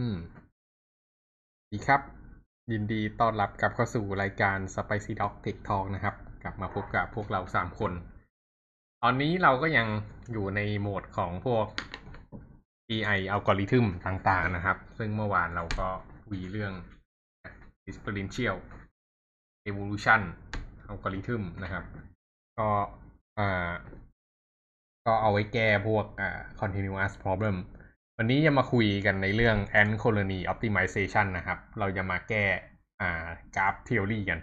อืม ดีครับ ยินดีต้อนรับกลับเข้าสู่รายการ Spicy Dog Tech Talk นะครับ กลับมาพบกับพวกเราสามคน ตอนนี้เราก็ยังอยู่ในโหมดของพวก AI อัลกอริทึมต่างๆนะครับ ซึ่งเมื่อวานเราก็คุยเรื่อง Differential Evolution อัลกอริทึมนะครับ ก็อ่าก็เอาไว้แก้พวกอ่า continuous problem วันนี้จะมาคุยกันในเรื่อง ant colony optimization นะครับ เราจะมาแก้อ่ากราฟ theory กัน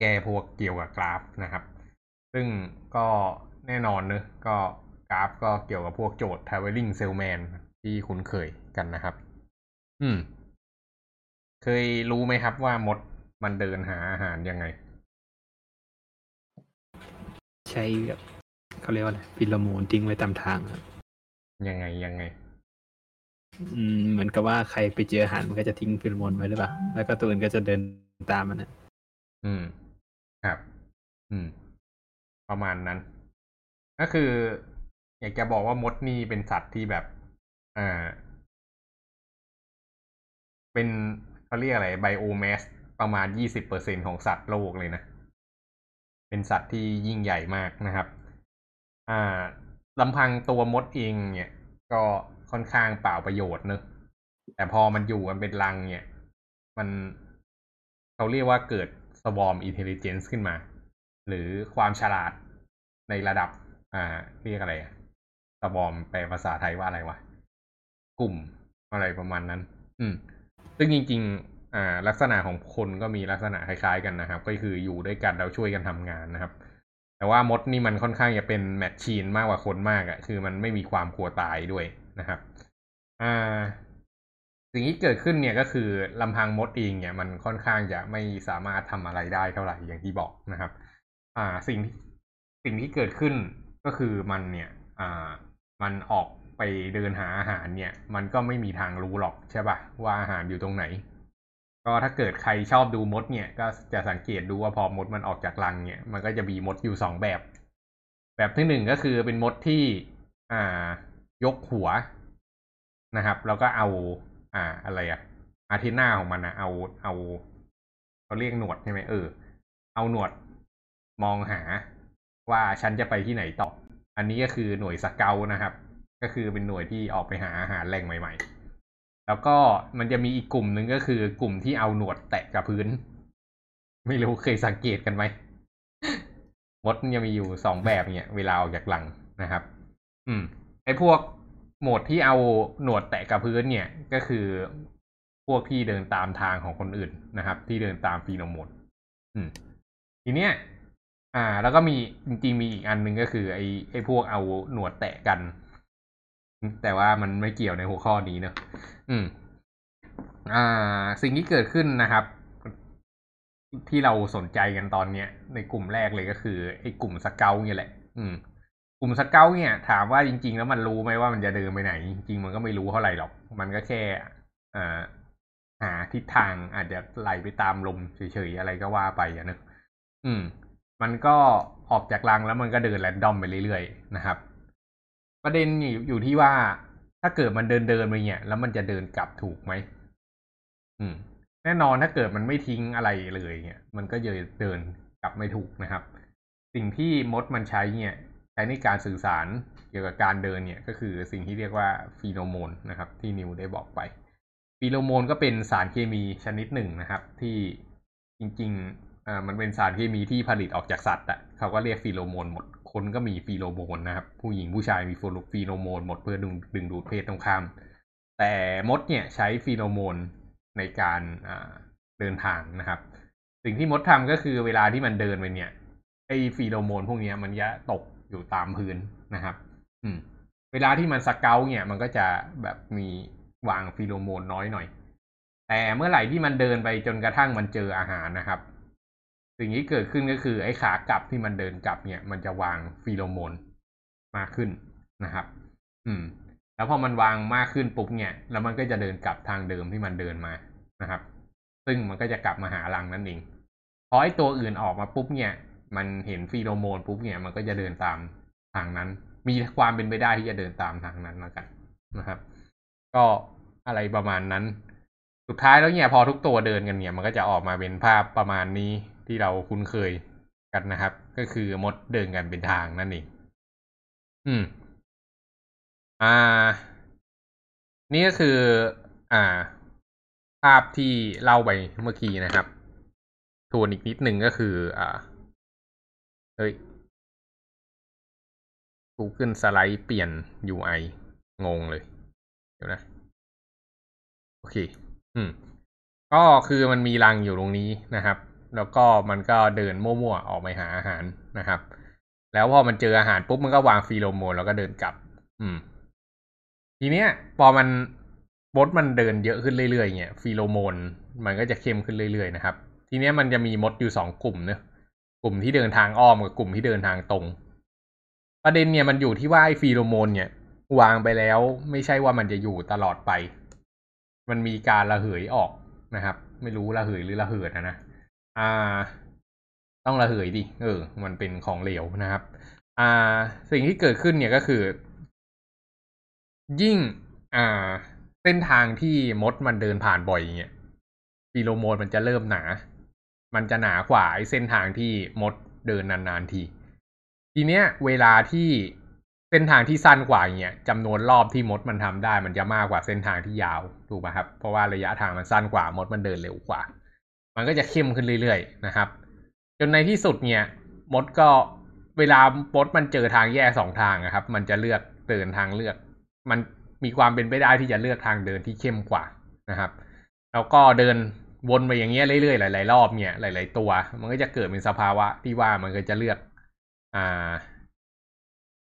แก้พวกเกี่ยวกับกราฟนะครับ ซึ่งก็แน่นอนเนอะก็กราฟก็เกี่ยวกับพวกโจทย์ traveling salesman ที่คุ้นเคยกันนะครับ อืม เคยรู้ไหมครับว่ามดมันเดินหาอาหารยังไง ใช้แบบเขาเรียกว่าอะไรฟีโรโมนทิ้งไว้ตามทางครับยังไงยังไง อืมเหมือนกับว่าใครไปเจออาหารมันก็จะทิ้งฟีโรโมนไว้หรือเปล่า แล้วก็ตัวอื่นก็จะเดินตามมันนะอืม ครับ อืม ประมาณนั้น ก็คือ อยากจะบอกว่ามดนี่เป็นสัตว์ที่แบบ อ่า เป็นเขาเรียกอะไร biomassประมาณยี่สิบเปอร์เซ็นของสัตว์โลกเลยนะ เป็นสัตว์ที่ยิ่งใหญ่มากนะครับ อ่าลำพังตัวมดเองเนี่ย ก็ ค่อนข้างเปล่าประโยชน์เนอะแต่พอมันอยู่กันเป็นรังเนี่ย มันเขาเรียกว่าเกิด swarm intelligence ขึ้นมา หรือความฉลาดในระดับ อ่า เรียกอะไรอะ swarm แปลภาษาไทยว่าอะไรวะ กลุ่มอะไรประมาณนั้น อืม ซึ่งจริง ๆ อ่า ลักษณะของคนก็มีลักษณะคล้าย ๆ กันนะครับ ก็คืออยู่ด้วยกันแล้วช่วยกันทำงานนะครับ แต่ว่ามดนี่มันค่อนข้างจะเป็นแมชชีนมากกว่าคนมากอะ่ะคือมันไม่มีความกลัวตายด้วยนะครับ อ่า สิ่งที่เกิดขึ้นเนี่ยก็คือลำพังมดเองเนี่ย มันค่อนข้างจะไม่สามารถทำอะไรได้เท่าไหร่อย่างที่บอกนะครับ อ่า สิ่งที่สิ่งที่เกิดขึ้นก็คือมันเนี่ย อ่า มันออกไปเดินหาอาหารเนี่ย มันก็ไม่มีทางรู้หรอกใช่ปะว่าอาหารอยู่ตรงไหน ก็ถ้าเกิดใครชอบดูมดเนี่ย ก็จะสังเกตดูว่าพอมดมันออกจากรังเนี่ย มันก็จะมีมดอยู่สองแบบ แบบที่หนึ่งก็คือเป็นมดที่อ่ายกหัวนะครับ แล้วก็เอา อ่าอะไรอะอาทิตย์หน้าของมันนะเอาเอาเขาเรียกหนวดใช่ไหมเออ เอาหนวดมองหาว่าฉันจะไปที่ไหนต่อ อันนี้ก็คือหน่วยสเกลนะครับ ก็คือเป็นหน่วยที่ออกไปหาอาหารแหล่งใหม่ ๆ แล้วก็มันจะมีอีกกลุ่มหนึ่งก็คือกลุ่มที่เอาหนวดแตะกับพื้น ไม่รู้เคยสังเกตกันไหมมดมันจะมีอยู่สองแบบเนี่ย เวลาออกจากหลังนะครับ อืมไอพวกโหมดที่เอาหนวดแตะกับพื้นเนี่ย ก็คือพวกที่เดินตามทางของคนอื่นนะครับ ที่เดินตามฟีโนโมนอืม ทีเนี้ย อ่า แล้วก็มีจริงๆมีอีกอันหนึ่งก็คือ ไอไอพวกเอาหนวดแตะกัน แต่ว่ามันไม่เกี่ยวในหัวข้อนี้เนอะอืม อ่า สิ่งที่เกิดขึ้นนะครับ ที่เราสนใจกันตอนเนี้ย ในกลุ่มแรกเลยก็คือไอ้กลุ่มสเกลเนี่ยแหละ อืม กลุ่มสเกลเนี่ย ถามว่าจริง ๆ แล้วมันรู้ไหมว่ามันจะเดินไปไหน จริงๆมันก็ไม่รู้เท่าไหร่หรอก มันก็แค่อ่าหาทิศทางอาจจะไหลไปตามลมเฉยๆอะไรก็ว่าไปอะเนอะอืม มันก็ออกจากรังแล้วมันก็เดินแรนดอมไปเรื่อยๆนะครับ ประเด็นอยู่อยู่ที่ว่าถ้าเกิดมันเดินเดินไปเนี่ย แล้วมันจะเดินกลับถูกไหมอืม แน่นอนถ้าเกิดมันไม่ทิ้งอะไรเลยเนี่ย มันก็จะเดินกลับไม่ถูกนะครับ สิ่งที่มดมันใช้เนี่ยใช้ในการสื่อสารเกี่ยวกับการเดินเนี่ย ก็คือสิ่งที่เรียกว่าฟีโรโมนนะครับ ที่นิวได้บอกไปฟีโรโมนก็เป็นสารเคมีชนิดหนึ่งนะครับ ที่จริงๆอ่ามันเป็นสารเคมีที่ผลิตออกจากสัตว์อะเขาก็เรียกฟีโรโมนหมด คนก็มีฟีโรโมนนะครับ ผู้หญิงผู้ชายมีฟีโรโมนหมดเพื่อดึงดึงดูดเพศตรงข้าม แต่มดเนี่ยใช้ฟีโรโมนในการอ่าเดินทางนะครับ สิ่งที่มดทำก็คือเวลาที่มันเดินไปเนี่ยไอฟีโรโมนพวกนี้มันจะตกอยู่ตามพื้นนะครับ อืม เวลาที่มัน scout เนี่ยมันก็จะแบบมีวางฟีโรโมนน้อยหน่อย แต่เมื่อไหร่ที่มันเดินไปจนกระทั่งมันเจออาหารนะครับ สิ่งที่เกิดขึ้นก็คือไอ้ขากลับที่มันเดินกลับเนี่ย มันจะวางฟีโรโมนมากขึ้นนะครับ อืม แล้วพอมันวางมากขึ้นปุ๊บเนี่ย แล้วมันก็จะเดินกลับทางเดิมที่มันเดินมานะครับ ซึ่งมันก็จะกลับมาหารังนั่นเองพอไอ้ตัวอื่นออกมาปุ๊บเนี่ย มันเห็นฟีโรโมนปุ๊บเนี่ย มันก็จะเดินตามทางนั้น มีความเป็นไปได้ที่จะเดินตามทางนั้นแล้วกันนะครับ ก็อะไรประมาณนั้น สุดท้ายแล้วเนี่ยพอทุกตัวเดินกันเนี่ย มันก็จะออกมาเป็นภาพประมาณนี้ ที่เราคุ้นเคยกันนะครับ ก็คือมดเดินกันเป็นทางนั่นเองอืม อ่า นี่ก็คือ อ่า ภาพที่เล่าไปเมื่อกี้นะครับทวนอีกนิดหนึ่งก็คือ อ่า เฮ้ย Google สไลด์เปลี่ยน UI งงเลย เดี๋ยวนะ โอเค อืม ก็คือมันมีรังอยู่ตรงนี้นะครับ แล้วก็มันก็เดินมั่วๆออกไปหาอาหารนะครับ แล้วพอมันเจออาหารปุ๊บมันก็วางฟีโรโมนแล้วก็เดินกลับ อืม ทีเนี้ย พอมันบดมันเดินเยอะขึ้นเรื่อยๆเนี่ยฟีโรโมนมันก็จะเข้มขึ้นเรื่อยๆนะครับ ทีเนี้ยมันจะมีมดอยู่สองกลุ่มเนอะกลุ่มที่เดินทางอ้อมกับกลุ่มที่เดินทางตรง ประเด็นเนี่ยมันอยู่ที่ว่าไอ้ฟีโรโมน เนี่ยวางไปแล้วไม่ใช่ว่ามันจะอยู่ตลอดไป มันมีการระเหยออกนะครับ ไม่รู้ระเหยหรือระเหิดนะนะ อ่า ต้องระเหยดิ เออ มันเป็นของเหลวนะครับ อ่า สิ่งที่เกิดขึ้นเนี่ยก็คือ ยิ่ง อ่า เส้นทางที่มดมันเดินผ่านบ่อยอย่างเงี้ยฟีโรโมนมันจะเริ่มหนา มันจะหนากว่าไอ้เส้นทางที่มดเดินนานๆที ทีเนี้ย เวลาที่เส้นทางที่สั้นกว่าอย่างเงี้ยจำนวนรอบที่มดมันทำได้ มันจะมากกว่าเส้นทางที่ยาวถูกไหมครับ เพราะว่าระยะทางมันสั้นกว่ามดมันเดินเร็วกว่า มันก็จะเข้มขึ้นเรื่อยๆนะครับ จนในที่สุดเนี่ยมดก็เวลามดมันเจอทางแยกสองทางนะครับ มันจะเลือกเดินทางเลือก มันมีความเป็นไปได้ที่จะเลือกทางเดินที่เข้มกว่านะครับ แล้วก็เดินวนไปอย่างเงี้ยเรื่อยๆหลายๆรอบเนี่ยหลาย ๆ ตัว มันก็จะเกิดเป็นสภาวะที่ว่ามันก็จะเลือก อ่า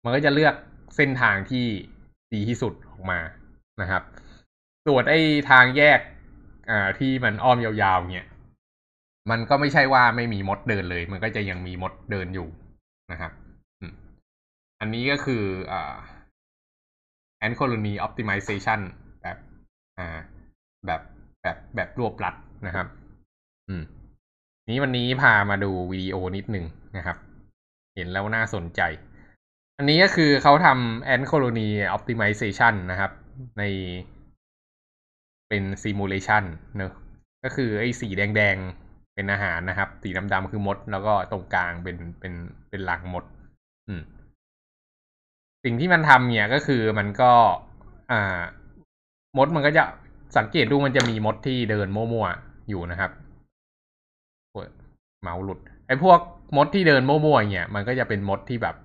มันก็จะเลือกเส้นทางที่ดีที่สุดออกมานะครับ ส่วนไอ้ทางแยกอ่าที่มันอ้อมยาวๆเนี่ย มันก็ไม่ใช่ว่าไม่มีมดเดินเลย มันก็จะยังมีมดเดินอยู่นะครับอันนี้ก็คืออ่า and colony optimization แบบอ่าแบบแบบแบบรวบรัดนะครับ อืม นี้วันนี้พามาดูวิดีโอนิดหนึ่งนะครับ เห็นแล้วน่าสนใจ อันนี้ก็คือเขาทำ ant colony optimization นะครับ ในเป็น simulation เนอะก็คือไอ้สีแดงๆ เป็นอาหารนะครับ สีดำๆคือมด แล้วก็ตรงกลางเป็นเป็นเป็นหลังมด อืม สิ่งที่มันทำเนี่ยก็คือมันก็ อ่า มดมันก็จะสังเกตดูมันจะมีมดที่เดินมั่วๆอยู่นะครับเมาส์หลุด ไอ้พวกมดที่เดินมั่วๆเนี่ยมันก็จะเป็นมดที่แบบ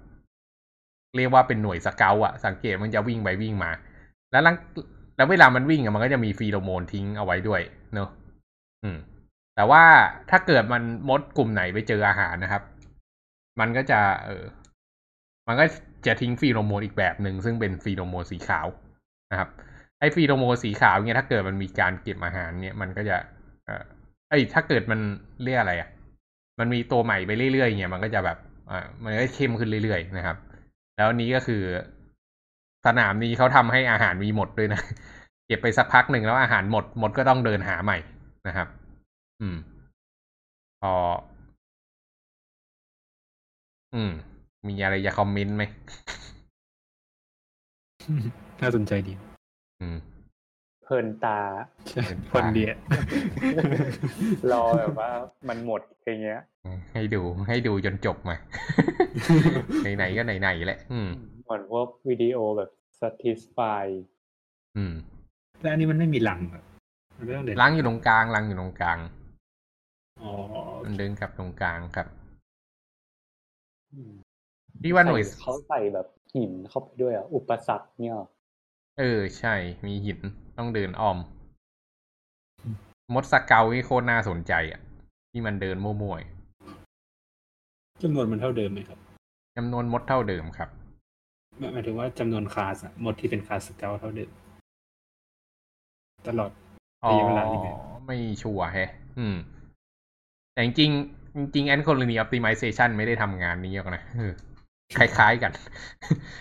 เรียกว่าเป็นหน่วย scout อะสังเกตมันจะวิ่งไปวิ่งมา แล้วแล้วเวลามันวิ่งอะมันก็จะมีฟีโรโมนทิ้งเอาไว้ด้วย เนอะอืม แต่ว่าถ้าเกิดมันมดกลุ่มไหนไปเจออาหารนะครับ มันก็จะ เออ มันก็จะทิ้งฟีโรโมนอีกแบบหนึ่งซึ่งเป็นฟีโรโมนสีขาวนะครับไอ้ฟีโรโมนสีขาวเนี่ยถ้าเกิดมันมีการเก็บอาหารเนี่ยมันก็จะ เออไอ้ถ้าเกิดมันเรียกอะไรอะมันมีตัวใหม่ไปเรื่อยๆเนี่ยมันก็จะแบบอ่ามันก็เข้มขึ้นเรื่อยๆนะครับ แล้วนี้ก็คือสนามนี้เขาทำให้อาหารมีหมดด้วยนะ เก็บไปสักพักหนึ่งแล้วอาหารหมดหมดก็ต้องเดินหาใหม่นะครับ อืม พอ อืม มีอะไรจะคอมเมนต์ไหม น่าสนใจดี อืม เพลินตาคนเดียรอแบบว่ามันหมดอย่างเงี้ย ให้ดูให้ดูจนจบมา ไหนๆก็ไหนๆแหละ อืมเหมือนพวกวิดีโอแบบ satisfy อืมแล้วอันนี้มันไม่มีหลังเหรอมันไม่ต้องเดินล้างอยู่ตรงกลางล้างอยู่ตรงกลางอ๋อ มันเดินกลับตรงกลางครับอืมพี่ว่าหน่วยใส่เขาใส่แบบหินเข้าไปด้วยอะ อุปสรรคเนี่ยเออ ใช่ มีหินต้องเดินอ้อม มด scout นี่โคตรน่าสนใจอะ ที่มันเดินมั่วจำนวนมันเท่าเดิมไหมครับๆจำนวนมดเท่าเดิมครับหมายหมายถึงว่าจำนวนคลาสอะมดที่เป็น class scout เท่าเดิมตลอดอ๋อระยะเวลานี้ไหมไม่ชัวร์แฮะ อืม แต่จริงๆจริงๆ Ant Colony Optimization ไม่ได้ทำงานนี้หรอกนะเออคล้ายๆกัน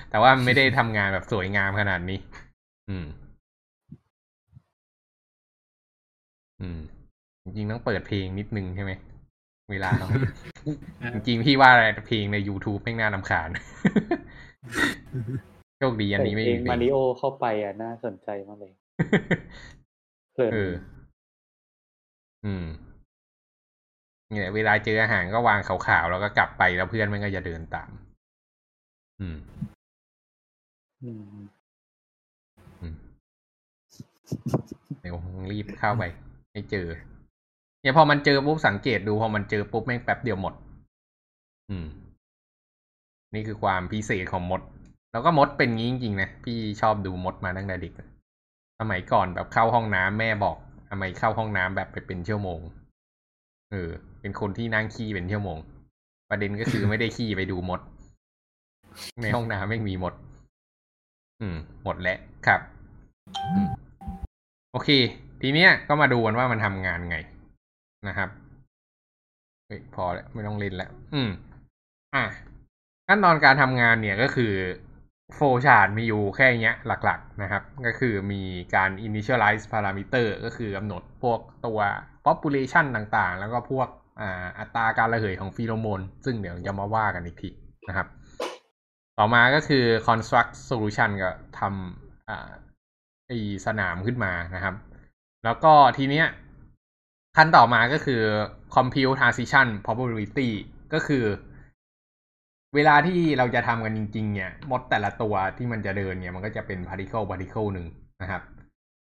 แต่ว่าไม่ได้ทำงานแบบสวยงามขนาดนี้ อืม อืม จริงๆต้องเปิดเพลงนิดนึงใช่ไหม เวลาเราจริงๆพี่ว่าอะไรเพลงใน YouTube แม่งน่านำคาญคดีอันนี้ไม่เอมีงเพลมางริโอเข้าไปอะ น่าสนใจมากเลยเพลินเออ อืม เนี่ยเวลาเจออาหารก็วางขาวๆแล้วก็กลับไปแล้วเพื่อนมันก็จะเดินตาม อืม อืมอืมเดี๋ยวรีบเข้าไปให้เจอ เนี่ยพอมันเจอปุ๊บสังเกตดูพอมันเจอปุ๊บแม่งแป๊บเดียวหมด อืม นี่คือความพิเศษของมด แล้วก็มดเป็นงี้จริงๆนะพี่ชอบดูมดมาตั้งแต่เด็กสมัยก่อนแบบเข้าห้องน้ำแม่บอกทำไมเข้าห้องน้ำแบบไปเป็นชั่วโมงเออ เป็นคนที่นั่งขี้เป็นชั่วโมง ประเด็นก็คือไม่ได้ขี้ไปดูมด ในห้องน้ำไม่มีมด อืม หมดแล้วครับ โอเค ทีเนี้ยก็มาดูกันว่ามันทำงานไงนะครับเฮ้ยพอแล้วไม่ต้องเล่นแล้ว อืม อะขั้นตอนการทำงานเนี่ยก็คือโฟชาร์ดมีอยู่แค่เนี้ยหลักๆนะครับ ก็คือมีการ initialize parameter ก็คือกำหนดพวกตัว population ต่างๆ แล้วก็พวก อัตราการระเหยของฟีโรโมน ซึ่งเดี๋ยวจะมาว่ากันอีกทีนะครับ ต่อมาก็คือ construct solution ก็ทำอ่าไอสนามขึ้นมานะครับ แล้วก็ทีเนี้ยขั้นต่อมาก็คือ compute transition probability ก็คือ เวลาที่เราจะทำกันจริง ๆ เนี่ย มดแต่ละตัวที่มันจะเดินเนี่ย มันก็จะเป็น particle particle หนึ่งนะครับ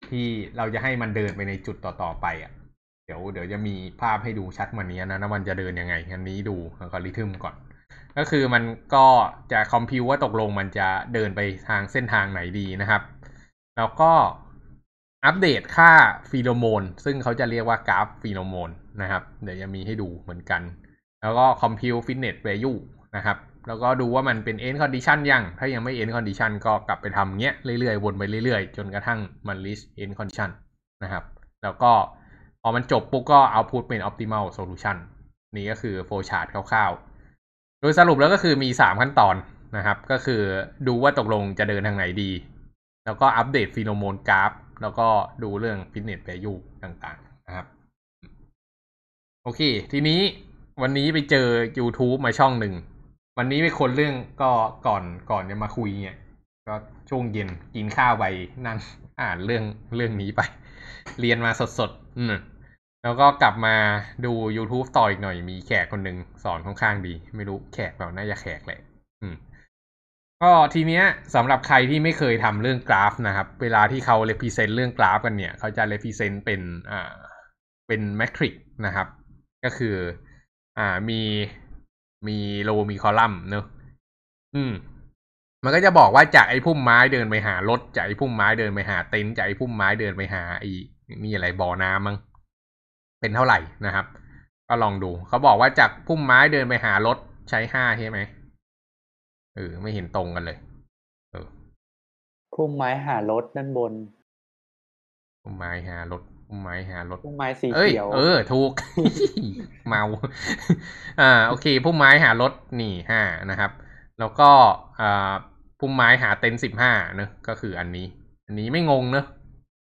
ที่เราจะให้มันเดินไปในจุดต่อ ๆ ไปอะ เดี๋ยวเดี๋ยวจะมีภาพให้ดูชัดกว่านี้นะนะมันจะเดินยังไงอันนี้ดูอัลกอริทึมก่อน ก็คือมันก็จะ compute ว่าตกลงมันจะเดินไปทางเส้นทางไหนดีนะครับ แล้วก็อัปเดตค่าฟีโรโมน ซึ่งเขาจะเรียกว่ากราฟฟีโรโมนนะครับ เดี๋ยวจะมีให้ดูเหมือนกัน แล้วก็ compute fitness value นะครับ แล้วก็ดูว่ามันเป็น end condition ยัง ถ้ายังไม่ end condition ก็กลับไปทำเงี้ยเรื่อยๆ วนไปเรื่อยๆ จนกระทั่งมัน reach end condition นะครับ แล้วก็ พอมันจบปุ๊บก็ output เป็น optimal solution นี่ก็คือ flow chart คร่าวๆ โดยสรุปแล้วก็คือมี 3 ขั้นตอนนะครับ ก็คือดูว่าตกลงจะเดินทางไหนดี แล้วก็อัปเดตฟีโรโมนกราฟ แล้วก็ดูเรื่อง fitness value ต่างๆนะครับ โอเค ทีนี้วันนี้ไปเจอ YouTube มาช่องหนึ่ง วันนี้ไปคนเรื่องก็ก่อนก่อนจะมาคุยเนี่ย ก็ช่วงเย็นกินข้าวไปนั่งอ่านเรื่องเรื่องนี้ไป เรียนมาสดๆอืม แล้วก็กลับมาดู YouTube ต่ออีกหน่อยมีแขกคนหนึ่งสอนค่อนข้างดี ไม่รู้แขกเปล่าน่าจะแขกแหละอืมก็ทีเนี้ยสำหรับใครที่ไม่เคยทำเรื่องกราฟนะครับ เวลาที่เขา represent เรื่องกราฟกันเนี่ยเขาจะ represent เป็นอ่าเป็นแมทริกนะครับ ก็คืออ่ามีมีโลมีคอลัมน์เนอะอืม มันก็จะบอกว่าจากไอ้พุ่มไม้เดินไปหารถจากไอ้พุ่มไม้เดินไปหาเต็นท์จากไอ้พุ่มไม้เดินไปหาไอ้นี่อะไรบ่อน้ำมั้ง เป็นเท่าไหร่นะครับ ก็ลองดู เขาบอกว่าจากพุ่มไม้เดินไปหารถใช้ห้าใช่ไหมเออไม่เห็นตรงกันเลย เออ พุ่มไม้หารถด้านบน พุ่มไม้หารถพุ่มไม้หารถพุ่มไม้สีเอ้ยเขียว เออ ถูก เมา อ่า โอเค พุ่มไม้หารถนี่ห้านะครับ แล้วก็อ่าพุ่มไม้หาเต็นสิบห้าเนอะก็คืออันนี้ อันนี้ไม่งงเนอะ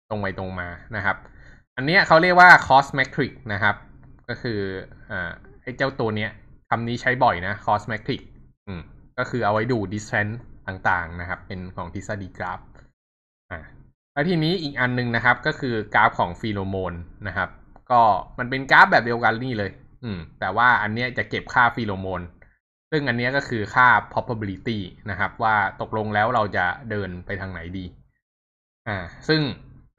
ตรงไปตรงมานะครับ อันเนี้ยเขาเรียกว่า cost metric นะครับ ก็คืออ่าไอ้เจ้าตัวเนี้ยคำนี้ใช้บ่อยนะ cost metric อืมก็คือเอาไว้ดู distance ต่างๆนะครับ เป็นของทฤษฎีกราฟอ่าแล้วทีนี้อีกอันหนึงนะครับ ก็คือกราฟของฟีโรโมนนะครับ ก็มันเป็นกราฟแบบเดียวกันนี่เลย อืม แต่ว่าอันเนี้ยจะเก็บค่าฟีโรโมนซึ่งอันเนี้ยก็คือค่า probability นะครับ ว่าตกลงแล้วเราจะเดินไปทางไหนดี อ่า ซึ่ง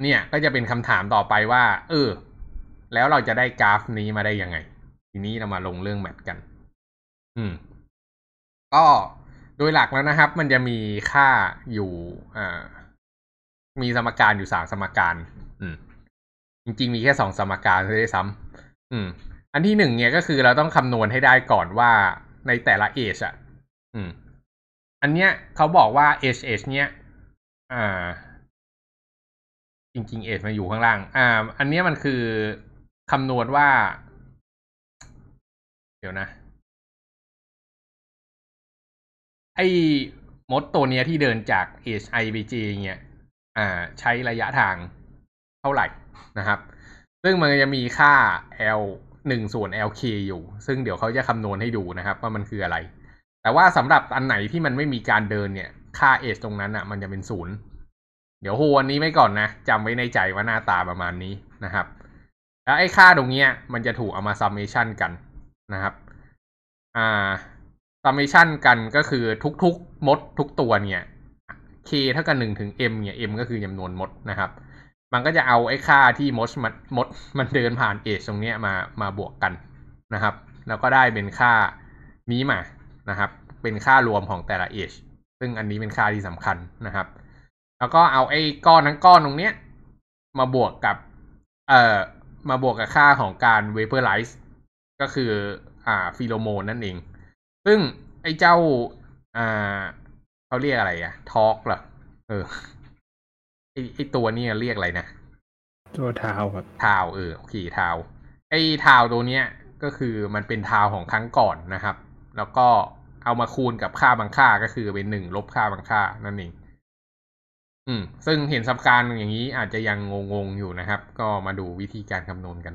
เนี่ยก็จะเป็นคำถามต่อไปว่า เออ แล้วเราจะได้กราฟนี้มาได้ยังไง ทีนี้เรามาลงเรื่องแมทกัน อืม ก็โดยหลักแล้วนะครับ มันจะมีค่าอยู่อ่ามีสมการอยู่สามสมการ อืม จริงๆ มีแค่สองสมการเลยด้วยซ้ำอืม อันที่หนึ่งเนี่ยก็คือเราต้องคำนวณให้ได้ก่อนว่าในแต่ละเอชอะ อืม อันเนี้ยเขาบอกว่า h h เนี้ย อ่า จริงๆ h มันอยู่ข้างล่าง อ่า อันนี้มันคือคำนวณว่า เดี๋ยวนะ ไอ้มดตัวเนี้ยที่เดินจาก h i ไป j เนี่ย อ่า ใช้ระยะทางเท่าไหร่นะครับ ซึ่งมันจะมีค่า l หนึ่งส่วน lk อยู่ ซึ่งเดี๋ยวเขาจะคำนวณให้ดูนะครับ ว่ามันคืออะไร แต่ว่าสำหรับอันไหนที่มันไม่มีการเดินเนี่ย ค่าเอชตรงนั้นอะ มันจะเป็นศูนย์ เดี๋ยวโฮอันนี้ไว้ก่อนนะจำไว้ในใจว่าหน้าตาประมาณนี้นะครับ แล้วไอ้ค่าตรงเนี้ยมันจะถูกเอามา summation กันนะครับอ่า summation กันก็คือทุกๆมดทุกตัวเนี่ย k เท่ากับหนึ่งถึง m เนี่ย m ก็คือจำนวนมดนะครับ มันก็จะเอาไอ้ค่าที่มดมันมดมันเดินผ่านเอชตรงเนี้ยมามาบวกกันนะครับ แล้วก็ได้เป็นค่านี้มานะครับ เป็นค่ารวมของแต่ละเอชซึ่งอันนี้เป็นค่าที่สำคัญนะครับ แล้วก็เอาไอ้ก้อนทั้งก้อนตรงเนี้ย มาบวกกับ เอ่อ มาบวกกับค่าของการ vaporize ก็คือ อ่าฟีโรโมนนั่นเอง ซึ่งไอ้เจ้า อ่าเขาเรียกอะไรอะทอกเหรอเออไอไอตัวนี้เรียกอะไรนะตัวเท้าครับทาวเออโอเคทาวไอ้ทาวตัวเนี้ยก็คือมันเป็นทาวของครั้งก่อนนะครับ แล้วก็เอามาคูณกับค่าบางค่าก็คือเป็นหนึ่งลบค่าบางค่านั่นเอง อืม ซึ่งเห็นสมการอย่างนี้อาจจะยังงงๆอยู่นะครับ ก็มาดูวิธีการคำนวณกัน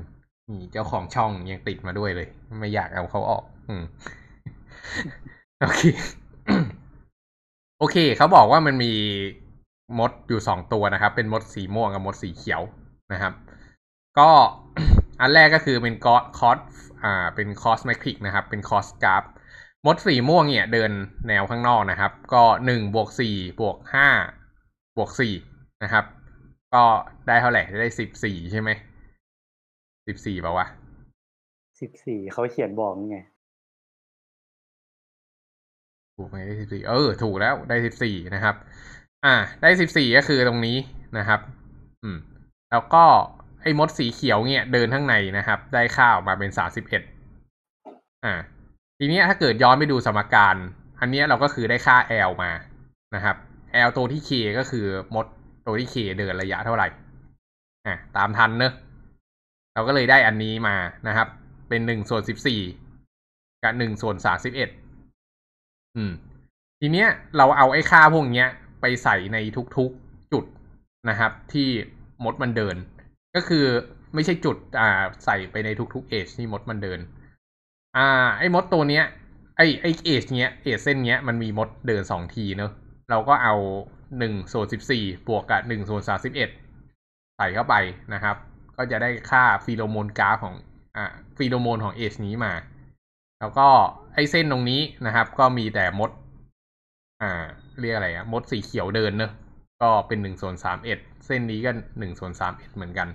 นี่เจ้าของช่องยังติดมาด้วยเลย ไม่อยากเอาเขาออก อืม โอเค โอเค เขาบอกว่ามันมีมดอยู่สองตัวนะครับ เป็นมดสีม่วงกับมดสีเขียวนะครับ ก็อันแรกก็คือเป็นคอสอ่า เป็นคอสแมทริกนะครับ เป็นคอสกราฟมดสีม่วงเนี่ย เดินแนวข้างนอกนะครับ ก็หนึ่งบวกสี่บวกห้า บวกสี่นะครับ ก็ได้เท่าไหร่ได้สิบสี่ใช่ไหมสิบสี่ป่าวะสิบสี่เขาเขียนบอกนี่ไงถูกไหมได้สิบสี่เออ ถูกแล้วได้สิบสี่นะครับ อ่า ได้สิบสี่ก็คือตรงนี้นะครับ อืม แล้วก็ไอ้มดสีเขียวเนี่ย เดินข้างในนะครับ ได้ค่าออกมาเป็นสามสิบเอ็ดอ่า ทีเนี้ยถ้าเกิดย้อนไปดูสมการ อันเนี้ยเราก็คือได้ค่า L มานะครับ L ตัวที่ K ก็คือมดตัวที่ K เดินระยะเท่าไหร่อะตามทันเนอะเราก็เลยได้อันนี้มานะครับ เป็นหนึ่งส่วนสิบสี่กับหนึ่งส่วนสามสิบเอ็ดอืม ทีเนี้ยเราเอาไอ้ค่าพวกเนี้ย ไปใส่ในทุกๆจุดนะครับ ที่มดมันเดิน ก็คือไม่ใช่จุด อ่า ใส่ไปในทุกๆเอชที่มดมันเดิน อ่า ไอ้มดตัวเนี้ย ไอ้ไอ้เอชเนี้ยเอชเส้นเนี้ยมันมีมดเดินสองทีเนอะ เราก็เอาหนึ่งส่วนสิบสี่บวกกับหนึ่งส่วนสาสิบเอ็ดใส่เข้าไปนะครับ ก็จะได้ค่าฟีโรโมนกราฟของอ่าฟีโรโมนของเอชนี้มา แล้วก็ไอ้เส้นตรงนี้นะครับ ก็มีแต่มด อ่า เรียกอะไรอะมดสีเขียวเดินเนอะก็เป็นหนึ่งส่วนสามเอ็ดเส้นนี้ก็หนึ่งส่วนสามเอ็ดเหมือนกัน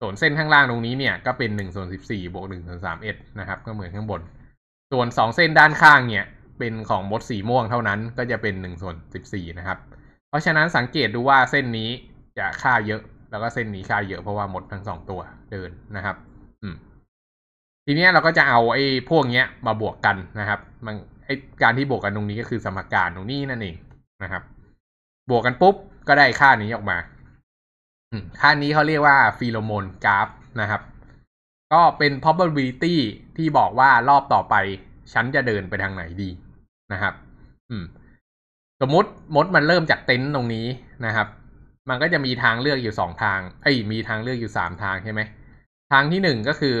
ส่วนเส้นข้างล่างตรงนี้เนี่ยก็เป็นหนึ่งส่วนสิบสี่บวกหนึ่งส่วนสามเอ็ดนะครับ ก็เหมือนข้างบน ส่วนสองเส้นด้านข้างเนี่ย เป็นของมดสีม่วงเท่านั้นก็จะเป็นหนึ่งส่วนสิบสี่นะครับ เพราะฉะนั้นสังเกตดูว่าเส้นนี้จะค่าเยอะ แล้วก็เส้นนี้ค่าเยอะเพราะว่ามดทั้งสองตัวเดินนะครับ อืมทีนี้เราก็จะเอาไอ้พวกเนี้ยมาบวกกันนะครับ มันไอ้การที่บวกกันตรงนี้ก็คือสมการตรงนี้นั่นเองนะครับ บวกกันปุ๊บก็ได้ค่านี้ออกมาค่านี้เขาเรียกว่าฟีโรโมนกราฟนะครับ ก็เป็น probability ที่บอกว่ารอบต่อไป ฉันจะเดินไปทางไหนดีนะครับ อืม สมมติมดมันเริ่มจากเต็นท์ตรงนี้นะครับ มันก็จะมีทางเลือกอยู่สองทาง เอ้ย มีทางเลือกอยู่สามทางใช่ไหม ทางที่หนึ่งก็คือ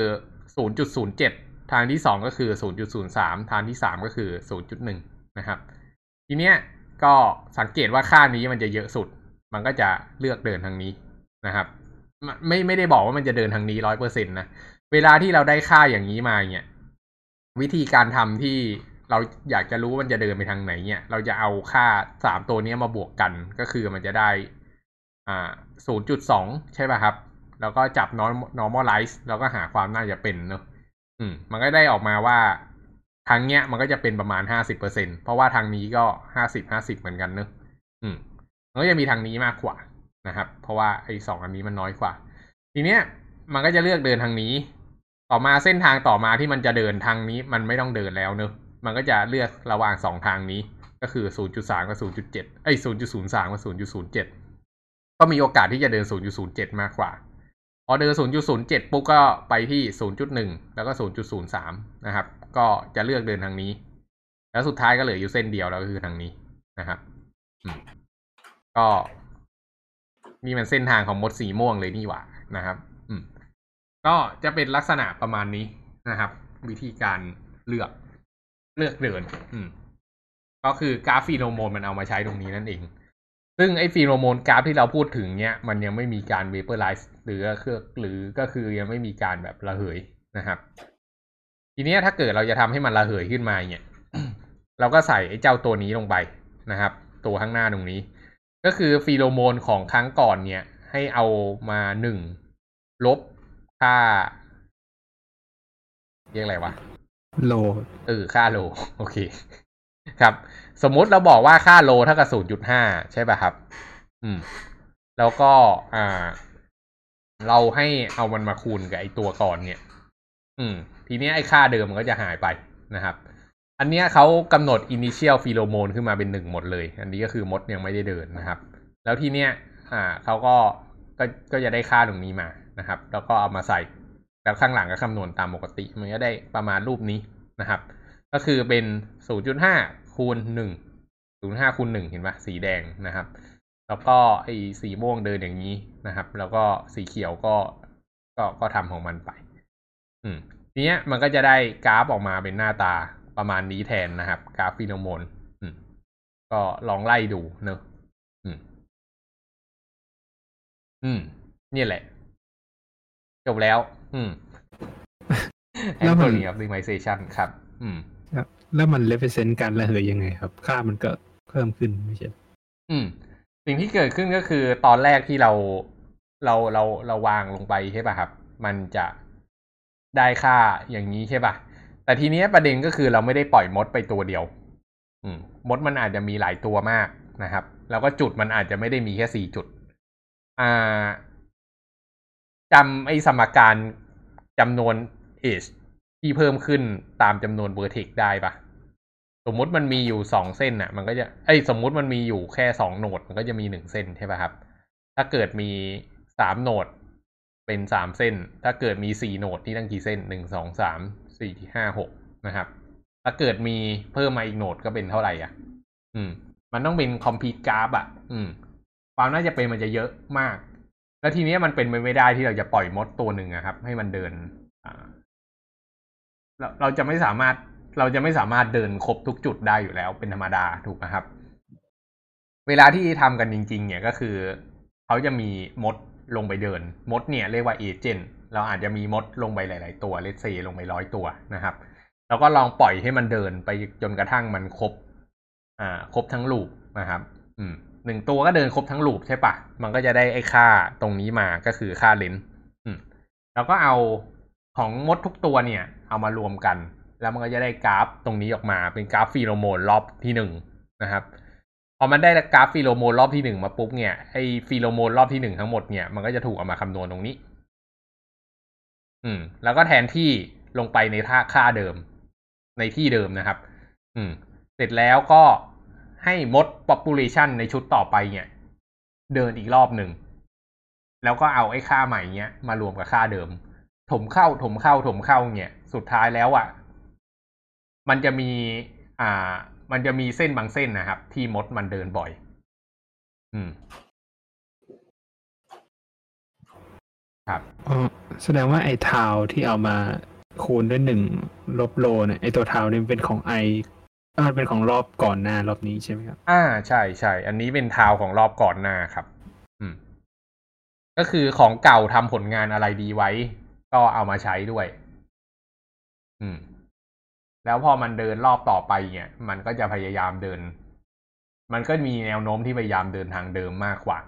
ศูนย์จุดศูนย์เจ็ด ทางที่สองก็คือศูนย์จุดศูนย์สาม ทางที่สามก็คือศูนย์จุดหนึ่งนะครับ ทีเนี้ยก็สังเกตว่าค่านี้มันจะเยอะสุด มันก็จะเลือกเดินทางนี้นะครับ ไม่ไม่ได้บอกว่ามันจะเดินทางนี้ร้อยเปอร์เซ็นต์นะ เวลาที่เราได้ค่าอย่างนี้มาเนี่ย วิธีการทำที่เราอยากจะรู้ว่ามันจะเดินไปทางไหนเนี่ยเราจะเอาค่าสามตัวนี้มาบวกกันก็คือมันจะได้อ่าศูนย์จุดสองใช่ป่ะครับ แล้วก็จับ normalize แล้วก็หาความน่าจะเป็นเนอะอืม มันก็ได้ออกมาว่าทางเนี้ยมันก็จะเป็นประมาณห้าสิบเปอร์เซ็นเพราะว่าทางนี้ก็ห้าสิบห้าสิบเหมือนกันเนอะอืมมันก็จะมีทางนี้มากกว่านะครับ เพราะว่าไอ้สองอันนี้มันน้อยกว่า ทีเนี้ยมันก็จะเลือกเดินทางนี้ ต่อมาเส้นทางต่อมาที่มันจะเดินทางนี้มันไม่ต้องเดินแล้วเนอะมันก็จะเลือกระหว่างสองทางนี้ก็คือ 0.3 กับ 0.7 เอ้ย 0.03 กับ 0.07 ก็มีโอกาสที่จะเดิน 0.07 มากกว่า พอเดิน 0.07 ปุ๊บก็ไปที่ 0.1 แล้วก็ 0.03 นะครับ ก็จะเลือกเดินทางนี้ แล้วสุดท้ายก็เหลืออยู่เส้นเดียวแล้วก็คือทางนี้นะครับอืมก็นี่มันเส้นทางของมดสีม่วงเลยนี่หว่านะครับ ก็จะเป็นลักษณะประมาณนี้นะครับ วิธีการเลือกเลือกเดิน อืม ก็คือกราฟฟีโรโมนมันเอามาใช้ตรงนี้นั่นเอง ซึ่งไอ้ฟีโรโมนกราฟที่เราพูดถึงเนี้ยมันยังไม่มีการ vaporize หรือก็คือหรือก็คือยังไม่มีการแบบระเหยนะครับ ทีเนี้ยถ้าเกิดเราจะทำให้มันระเหยขึ้นมาเนี่ยเราก็ใส่ไอ้เจ้าตัวนี้ลงไปนะครับ ตัวข้างหน้าตรงนี้ ก็คือฟีโรโมนของครั้งก่อนเนี่ย ให้เอามาหนึ่งลบ ค่า เรียกอะไรวะ โล เออ ค่าโล โอเค ครับ สมมุติเราบอกว่าค่าโลเท่ากับศูนย์จุดห้าใช่ป่ะครับ อืม แล้วก็อ่า เราให้เอามันมาคูณกับไอตัวก่อนเนี่ย อืม ทีนี้ไอค่าเดิมมันก็จะหายไปนะครับ อันเนี้ยเขากำหนด initial pheromone ขึ้นมาเป็นหนึ่งหมดเลย อันนี้ก็คือมดยังไม่ได้เดินนะครับ แล้วทีเนี้ย อ่าเขาก็ก็ก็จะได้ค่าตรงนี้มา นะครับ แล้วก็เอามาใส่ แล้วข้างหลังก็คำนวณตามปกติ มันก็ได้ประมาณรูปนี้นะครับ ก็คือเป็น 0.5 คูณ 1 0.5 คูณ 1 เห็นปะสีแดงนะครับ แล้วก็ไอ้สีม่วงเดินอย่างนี้นะครับ แล้วก็สีเขียวก็ก็ก็ทำของมันไป อืมทีเนี้ยมันก็จะได้กราฟออกมาเป็นหน้าตาประมาณนี้แทนนะครับ กราฟฟีโรโมนอืมก็ลองไล่ดูเนอะอืม อืม นี่แหละ จบแล้ว อืมแล้วมัน Ant Colony optimization ครับ อืมครับแล้วมัน represent การระเหยยังไงครับ ค่ามันก็เพิ่มขึ้นไม่ใช่อืม สิ่งที่เกิดขึ้นก็คือตอนแรกที่เราเราเราเราวางลงไปใช่ป่ะครับ มันจะได้ค่าอย่างนี้ใช่ป่ะ แต่ทีเนี้ยประเด็นก็คือเราไม่ได้ปล่อยมดไปตัวเดียว อืม มดมันอาจจะมีหลายตัวมากนะครับ แล้วก็จุดมันอาจจะไม่ได้มีแค่สี่จุด อ่า จำไอ้สมการจำนวน age ที่เพิ่มขึ้นตามจำนวนเ e อร์เทกได้ปะสมมติมันมีอยู่สองเส้นน่ะ มันก็จะไอ้ยสมมติมันมีอยู่แค่สองโหนด มันก็จะมีหนึ่งเส้นใช่ปะครับ ถ้าเกิดมีสามโหนดเป็นสามเส้น ถ้าเกิดมีสี่โหนดที่ตั้งกี่เส้นหนึ่งสองสามสี่ห้าหกนะครับ ถ้าเกิดมีเพิ่มมาอีกโหนดก็เป็นเท่าไหร่อะ อืม มันต้องเป็นคอมพิวกราฟอะ อืม ความน่าจะเป็นมันจะเยอะมาก แล้วทีนี้มันเป็นไปไม่ได้ที่เราจะปล่อยมดตัวหนึ่งครับ ให้มันเดินเราเราจะไม่สามารถเราจะไม่สามารถเดินครบทุกจุดได้อยู่แล้วเป็นธรรมดาถูกไหมครับ เวลาที่ทำกันจริง ๆ เนี่ยก็คือเขาจะมีมดลงไปเดิน มดเนี่ยเรียกว่าเอเจนต์เราอาจจะมีมดลงไปหลาย ๆ ตัวเลสเซลงไปร้อยตัวนะครับ แล้วก็ลองปล่อยให้มันเดินไปจนกระทั่งมันครบ อ่า ครบทั้งลูปนะครับ อืม หนึ่งตัวก็เดินครบทั้งลูปใช่ปะมันก็จะได้ไอ้ค่าตรงนี้มาก็คือค่าเลนส์แล้วก็เอาของมดทุกตัวเนี่ย เอามารวมกัน แล้วมันก็จะได้กราฟตรงนี้ออกมาเป็นกราฟฟีโรโมนรอบที่หนึ่งนะครับพอมันได้กราฟฟีโรโมนรอบที่หนึ่งมาปุ๊บเนี่ยไอ้ฟีโรโมนรอบที่หนึ่งทั้งหมดเนี่ยมันก็จะถูกเอามาคำนวณตรงนี้ อืม แล้วก็แทนที่ลงไปในท่าค่าเดิม ในที่เดิมนะครับ อืม เสร็จแล้วก็ ให้มด population ในชุดต่อไปเนี่ย เดินอีกรอบหนึ่ง แล้วก็เอาไอ้ค่าใหม่เนี้ยมารวมกับค่าเดิม ถมเข้าถมเข้าถมเข้าเนี่ยสุดท้ายแล้วอะ่ะ มันจะมี อ่า มันจะมีเส้นบางเส้นนะครับ ที่มดมันเดินบ่อย อืมครับอ๋อแสดงว่าไอ้ทาวที่เอามาคูณด้วยหนึ่งลบโลเนี่ยไอ้ตัวทาวนี่เป็นของไอ มันเป็นของรอบก่อนหน้ารอบนี้ใช่ไหมครับ อ่าใช่ใช่อันนี้เป็นทาวของรอบก่อนหน้าครับ อืม ก็คือของเก่าทำผลงานอะไรดีไว้ ก็เอามาใช้ด้วย อืม แล้วพอมันเดินรอบต่อไปเนี่ย มันก็จะพยายามเดิน มันก็มีแนวโน้มที่พยายามเดินทางเดิมมากกว่า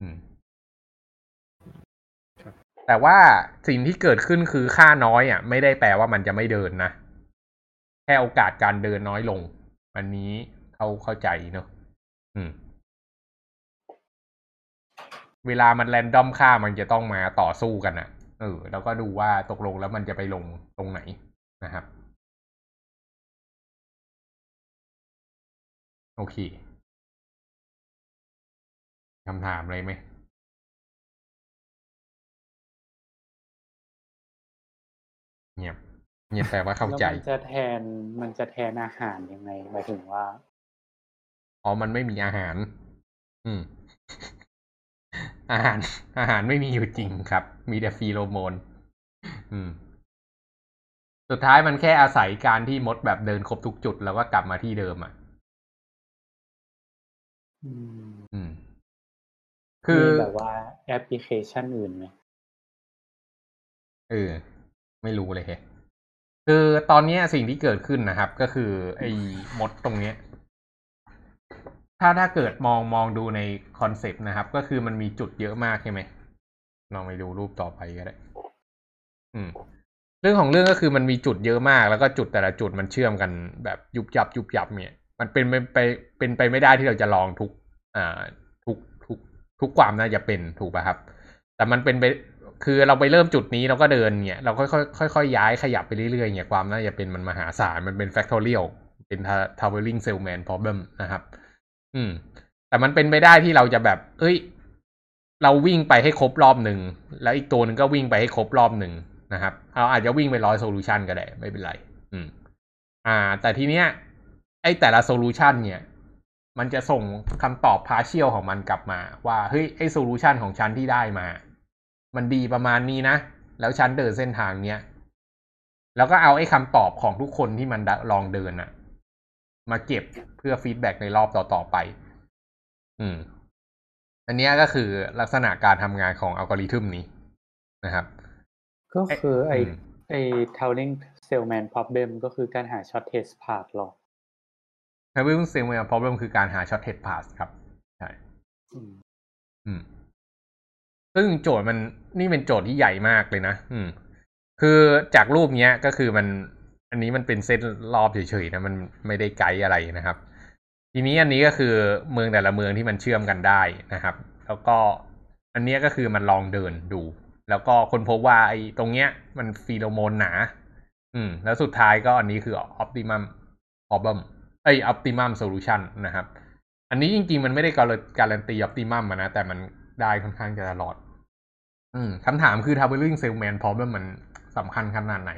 อืมครับแต่ว่าสิ่งที่เกิดขึ้นคือค่าน้อยอะ ไม่ได้แปลว่ามันจะไม่เดินนะแค่โอกาสการเดินน้อยลง อันนี้เขาเข้าใจเนอะอืม เวลามันแรนดอมค่ามันจะต้องมาต่อสู้กันอะเออแล้วก็ดูว่าตกลงแล้วมันจะไปลงตรงไหนนะครับ โอเคคำถามอะไรไหมเงียบ เงียบแปลว่าเข้าใจแล้วมันจะแทนมันจะแทนอาหารยังไงหมายถึงว่าอ๋อมันไม่มีอาหาร อืม อาหาร อาหารไม่มีอยู่จริงครับ มีแต่ฟีโรโมน อืม สุดท้ายมันแค่อาศัยการที่มดแบบเดินครบทุกจุดแล้วก็กลับมาที่เดิมอะอืมอืมคือมีแบบว่าแอปพลิเคชันอื่นไหมเออ ไม่รู้เลยเฮะ คือตอนนี้สิ่งที่เกิดขึ้นนะครับ ก็คือไอ้มดตรงเนี้ย ถ้าถ้าเกิดมองมองดูในคอนเซปต์นะครับ ก็คือมันมีจุดเยอะมากใช่ไหมลองไปดูรูปต่อไปก็ได้ อืม เรื่องของเรื่องก็คือมันมีจุดเยอะมาก แล้วก็จุดแต่ละจุดมันเชื่อมกันแบบยุบยับยุบยับเนี่ย มันเป็นไปไปเป็นไปไม่ได้ที่เราจะลองทุก อ่า ทุกทุก ทุกความน่าจะเป็นถูกป่ะครับ แต่มันเป็นไป คือเราไปเริ่มจุดนี้เราก็เดินเนี่ยเราค่อยๆค่อยๆย้ายขยับไปเรื่อยๆเนี่ยความน่าจะเป็นมันมหาศาลมันเป็น factorial เป็น traveling salesman problem นะครับ อืม แต่มันเป็นไปได้ที่เราจะแบบ เอ้ย เราวิ่งไปให้ครบรอบหนึ่ง แล้วอีกตัวหนึ่งก็วิ่งไปให้ครบรอบหนึ่งนะครับ เราอาจจะวิ่งไปร้อยโซลูชันก็ได้ ไม่เป็นไร อืม อ่า แต่ทีเนี้ย ไอ้แต่ละ solution เนี่ย มันจะส่งคำตอบ partial ของมันกลับมา ว่า เฮ้ย ไอ้ solution ของฉันที่ได้มา มันดีประมาณนี้นะ แล้วฉันเดินเส้นทางเนี้ยแล้วก็เอาไอ้คำตอบของทุกคนที่มันลองเดินอะมาเก็บเพื่อ feedback ในรอบต่อๆไป อืม อันเนี้ยก็คือลักษณะการทำงานของอัลกอริทึมนี้นะครับ ก็คือไอมไอ Turing Salesman Problem ก็คือการหา shortest path หรอ Traveling Salesman Problem คือการหา short head pass ครับ ใช่ อืมอืม ซึ่งโจทย์มันนี่เป็นโจทย์ที่ใหญ่มากเลยนะ อืม คือจากรูปเนี้ยก็คือมัน อันนี้มันเป็นเส้นรอบเฉยๆนะมันไม่ได้ไกด์อะไรนะครับ ทีนี้อันนี้ก็คือเมืองแต่ละเมืองที่มันเชื่อมกันได้นะครับ แล้วก็อันนี้ก็คือมันลองเดินดู แล้วก็คนพบว่าไอ้ตรงเนี้ย มันฟีโรโมนหนา อืม แล้วสุดท้ายก็อันนี้คือ optimum problem เอ้ย optimum solution นะครับ อันนี้จริงๆ มันไม่ได้การันตี optimum อะนะแต่มันได้ค่อนข้างจะตลอด คำถามคือ traveling salesman problem มันสำคัญขนาดไหน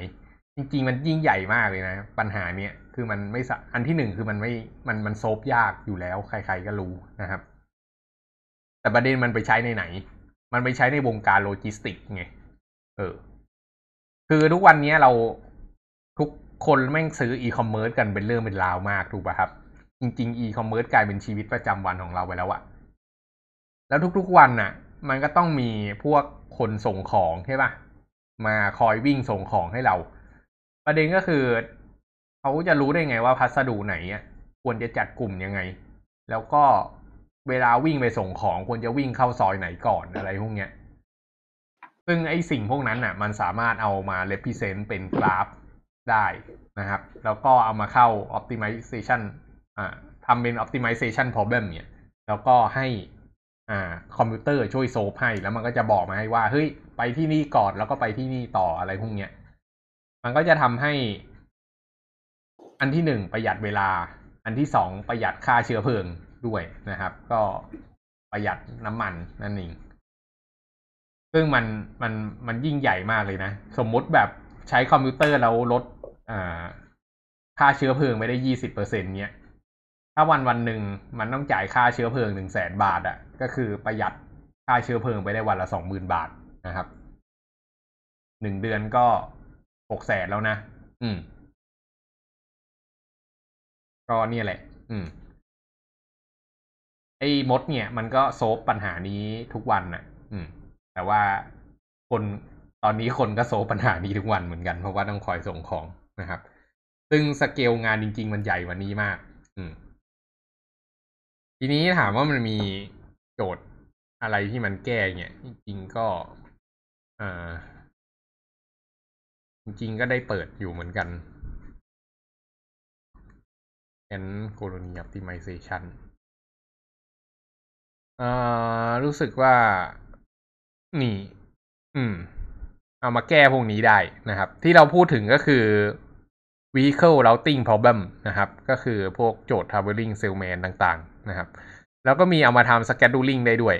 จริง ๆ มันยิ่งใหญ่มากเลยนะ ปัญหาเนี้ยคือมันไม่สอันที่หนึ่งคือมันไม่มันมัน solve ยากอยู่แล้ว ใคร ๆก็รู้นะครับ แต่ประเด็นมันไปใช้ในไหน มันไปใช้ในวงการโลจิสติกไงเออ คือทุกวันนี้เราทุกคนแม่งซื้ออีคอมเมิร์ซกันเป็นเรื่องเป็นราวมากถูกป่ะครับ จริงๆอีคอมเมิร์ซกลายเป็นชีวิตประจำวันของเราไปแล้วอะแล้วทุกๆวันน่ะ มันก็ต้องมีพวกคนส่งของใช่ป่ะมาคอยวิ่งส่งของให้เรา ประเด็นก็คือเขาจะรู้ได้ไงว่าพัสดุไหนควรจะจัดกลุ่มยังไง แล้วก็เวลาวิ่งไปส่งของควรจะวิ่งเข้าซอยไหนก่อนอะไรพวกเนี้ยซึ่งไอ้สิ่งพวกนั้นน่ะ มันสามารถเอามา represent เป็นกราฟได้นะครับ แล้วก็เอามาเข้า optimization อ่าทำเป็น optimization problem เนี่ย แล้วก็ให้ อ่าคอมพิวเตอร์ช่วยโซฟให้แล้วมันก็จะบอกมาให้ว่าเฮ้ยไปที่นี่ก่อนแล้วก็ไปที่นี่ต่ออะไรพวกเนี้ยมันก็จะทำให้ อันที่หนึ่งประหยัดเวลา อันที่สองประหยัดค่าเชื้อเพลิงด้วยนะครับ ก็ประหยัดน้ำมันนั่นเองซึ่งมันมันมันยิ่งใหญ่มากเลยนะ สมมุติแบบใช้คอมพิวเตอร์แล้วลดอ่าค่าเชื้อเพลิงไปได้ยี่สิบเปอร์เซ็นเนี้ย ถ้าวันวันหนึ่งมันต้องจ่ายค่าเชื้อเพลิงหนึ่งแสนบาทอะ ก็คือประหยัดค่าเชื้อเพลิงไปได้วันละสองหมื่นบาทนะครับหนึ่งเดือนก็หกแสนแล้วนะ อืม ก็เนี่ยแหละ อืม ไอ้มดเนี่ย มันก็โซฟปัญหานี้ทุกวันน่ะ อืม แต่ว่าคนตอนนี้คนก็โซฟปัญหานี้ทุกวันเหมือนกัน เพราะว่าต้องคอยส่งของนะครับ ซึ่งสเกลงานจริง ๆ มันใหญ่กว่านี้มาก อืม ทีนี้ถามว่ามันมี โจทย์อะไรที่มันแก้เนี่ยจริงๆก็อ่าจริงๆก็ได้เปิดอยู่เหมือนกัน n colony optimization เอ่อรู้สึกว่า นี่ อืม เอามาแก้พวกนี้ได้นะครับ ที่เราพูดถึงก็คือ vehicle routing problem นะครับ ก็คือพวกโจทย์ traveling salesman ต่าง ๆ นะครับ แล้วก็มีเอามาทำ scheduling ได้ด้วย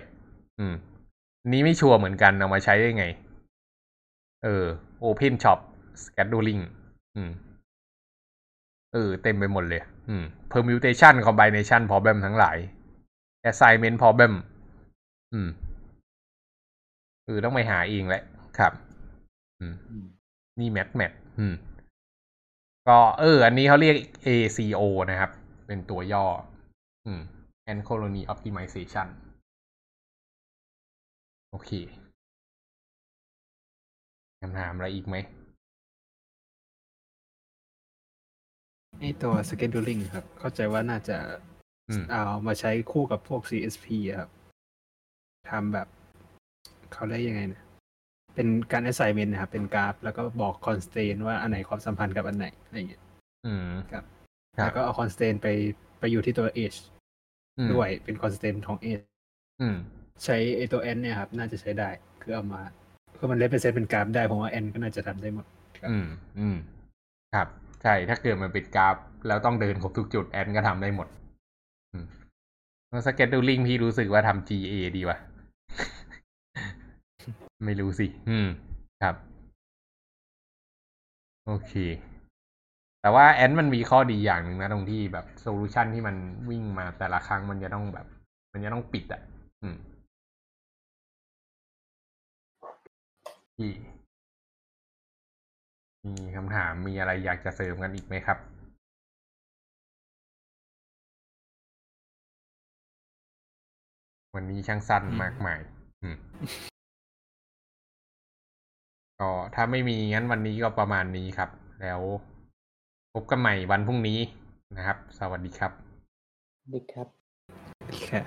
อืม นี้ไม่ชัวร์เหมือนกันเอามาใช้ได้ไง เออ open shop scheduling อืม เออ เต็มไปหมดเลย อืม permutation combination problem ทั้งหลาย assignment problem อืมเออต้องไปหาเองแหละ ครับ อืม นี่แมทแมทอืม ก็ เออ อันนี้เขาเรียก ACO นะครับ เป็นตัวย่อ อืม and colony optimization โอเคคำถามอะไรอีกไหมไอตัว scheduling ครับ เข้าใจว่าน่าจะอืมเอามาใช้คู่กับพวก CSP อะครับทำแบบเขาเรียกยังไงนะเป็นการ assignment นะครับ เป็นกราฟ แล้วก็บอก constraint ว่าอันไหนความสัมพันธ์กับอันไหนอะไรอย่างเงี้ยอืมครับครับ แล้วก็เอา constraint ไปไปอยู่ที่ตัว age อืม ด้วยเป็น constraint ของ age อืมใช้ไอตัว n เนี่ยครับ น่าจะใช้ได้ คือเอามาคือมัน represent เป็นกราฟได้ผมว่า n ก็น่าจะทำได้หมดครับอืม อืม ครับ ใช่ ถ้าเกิดมันเป็นกราฟ แล้วต้องเดินครบทุกจุดแอนก็ทำได้หมด อืมแล้วสเก d ดูลิงพี่รู้สึกว่าทำ GA ดีวะไม่รู้สิ อืม ครับ โอเค แต่ว่าแอนมันมีข้อดีอย่างหนึ่งนะตรงที่แบบโซลูชันที่มันวิ่งมาแต่ละครั้งมันจะต้องแบบ มันจะต้องปิดอะ อืมที่มีคำถามมีอะไรอยากจะเสริมกันอีกไหมครับวันนี้ช่างสั้นอืมมากมายอืมก็ถ้าไม่มีงั้นวันนี้ก็ประมาณนี้ครับ แล้ว พบกันใหม่วันพรุ่งนี้นะครับ สวัสดีครับ ดีครับแค่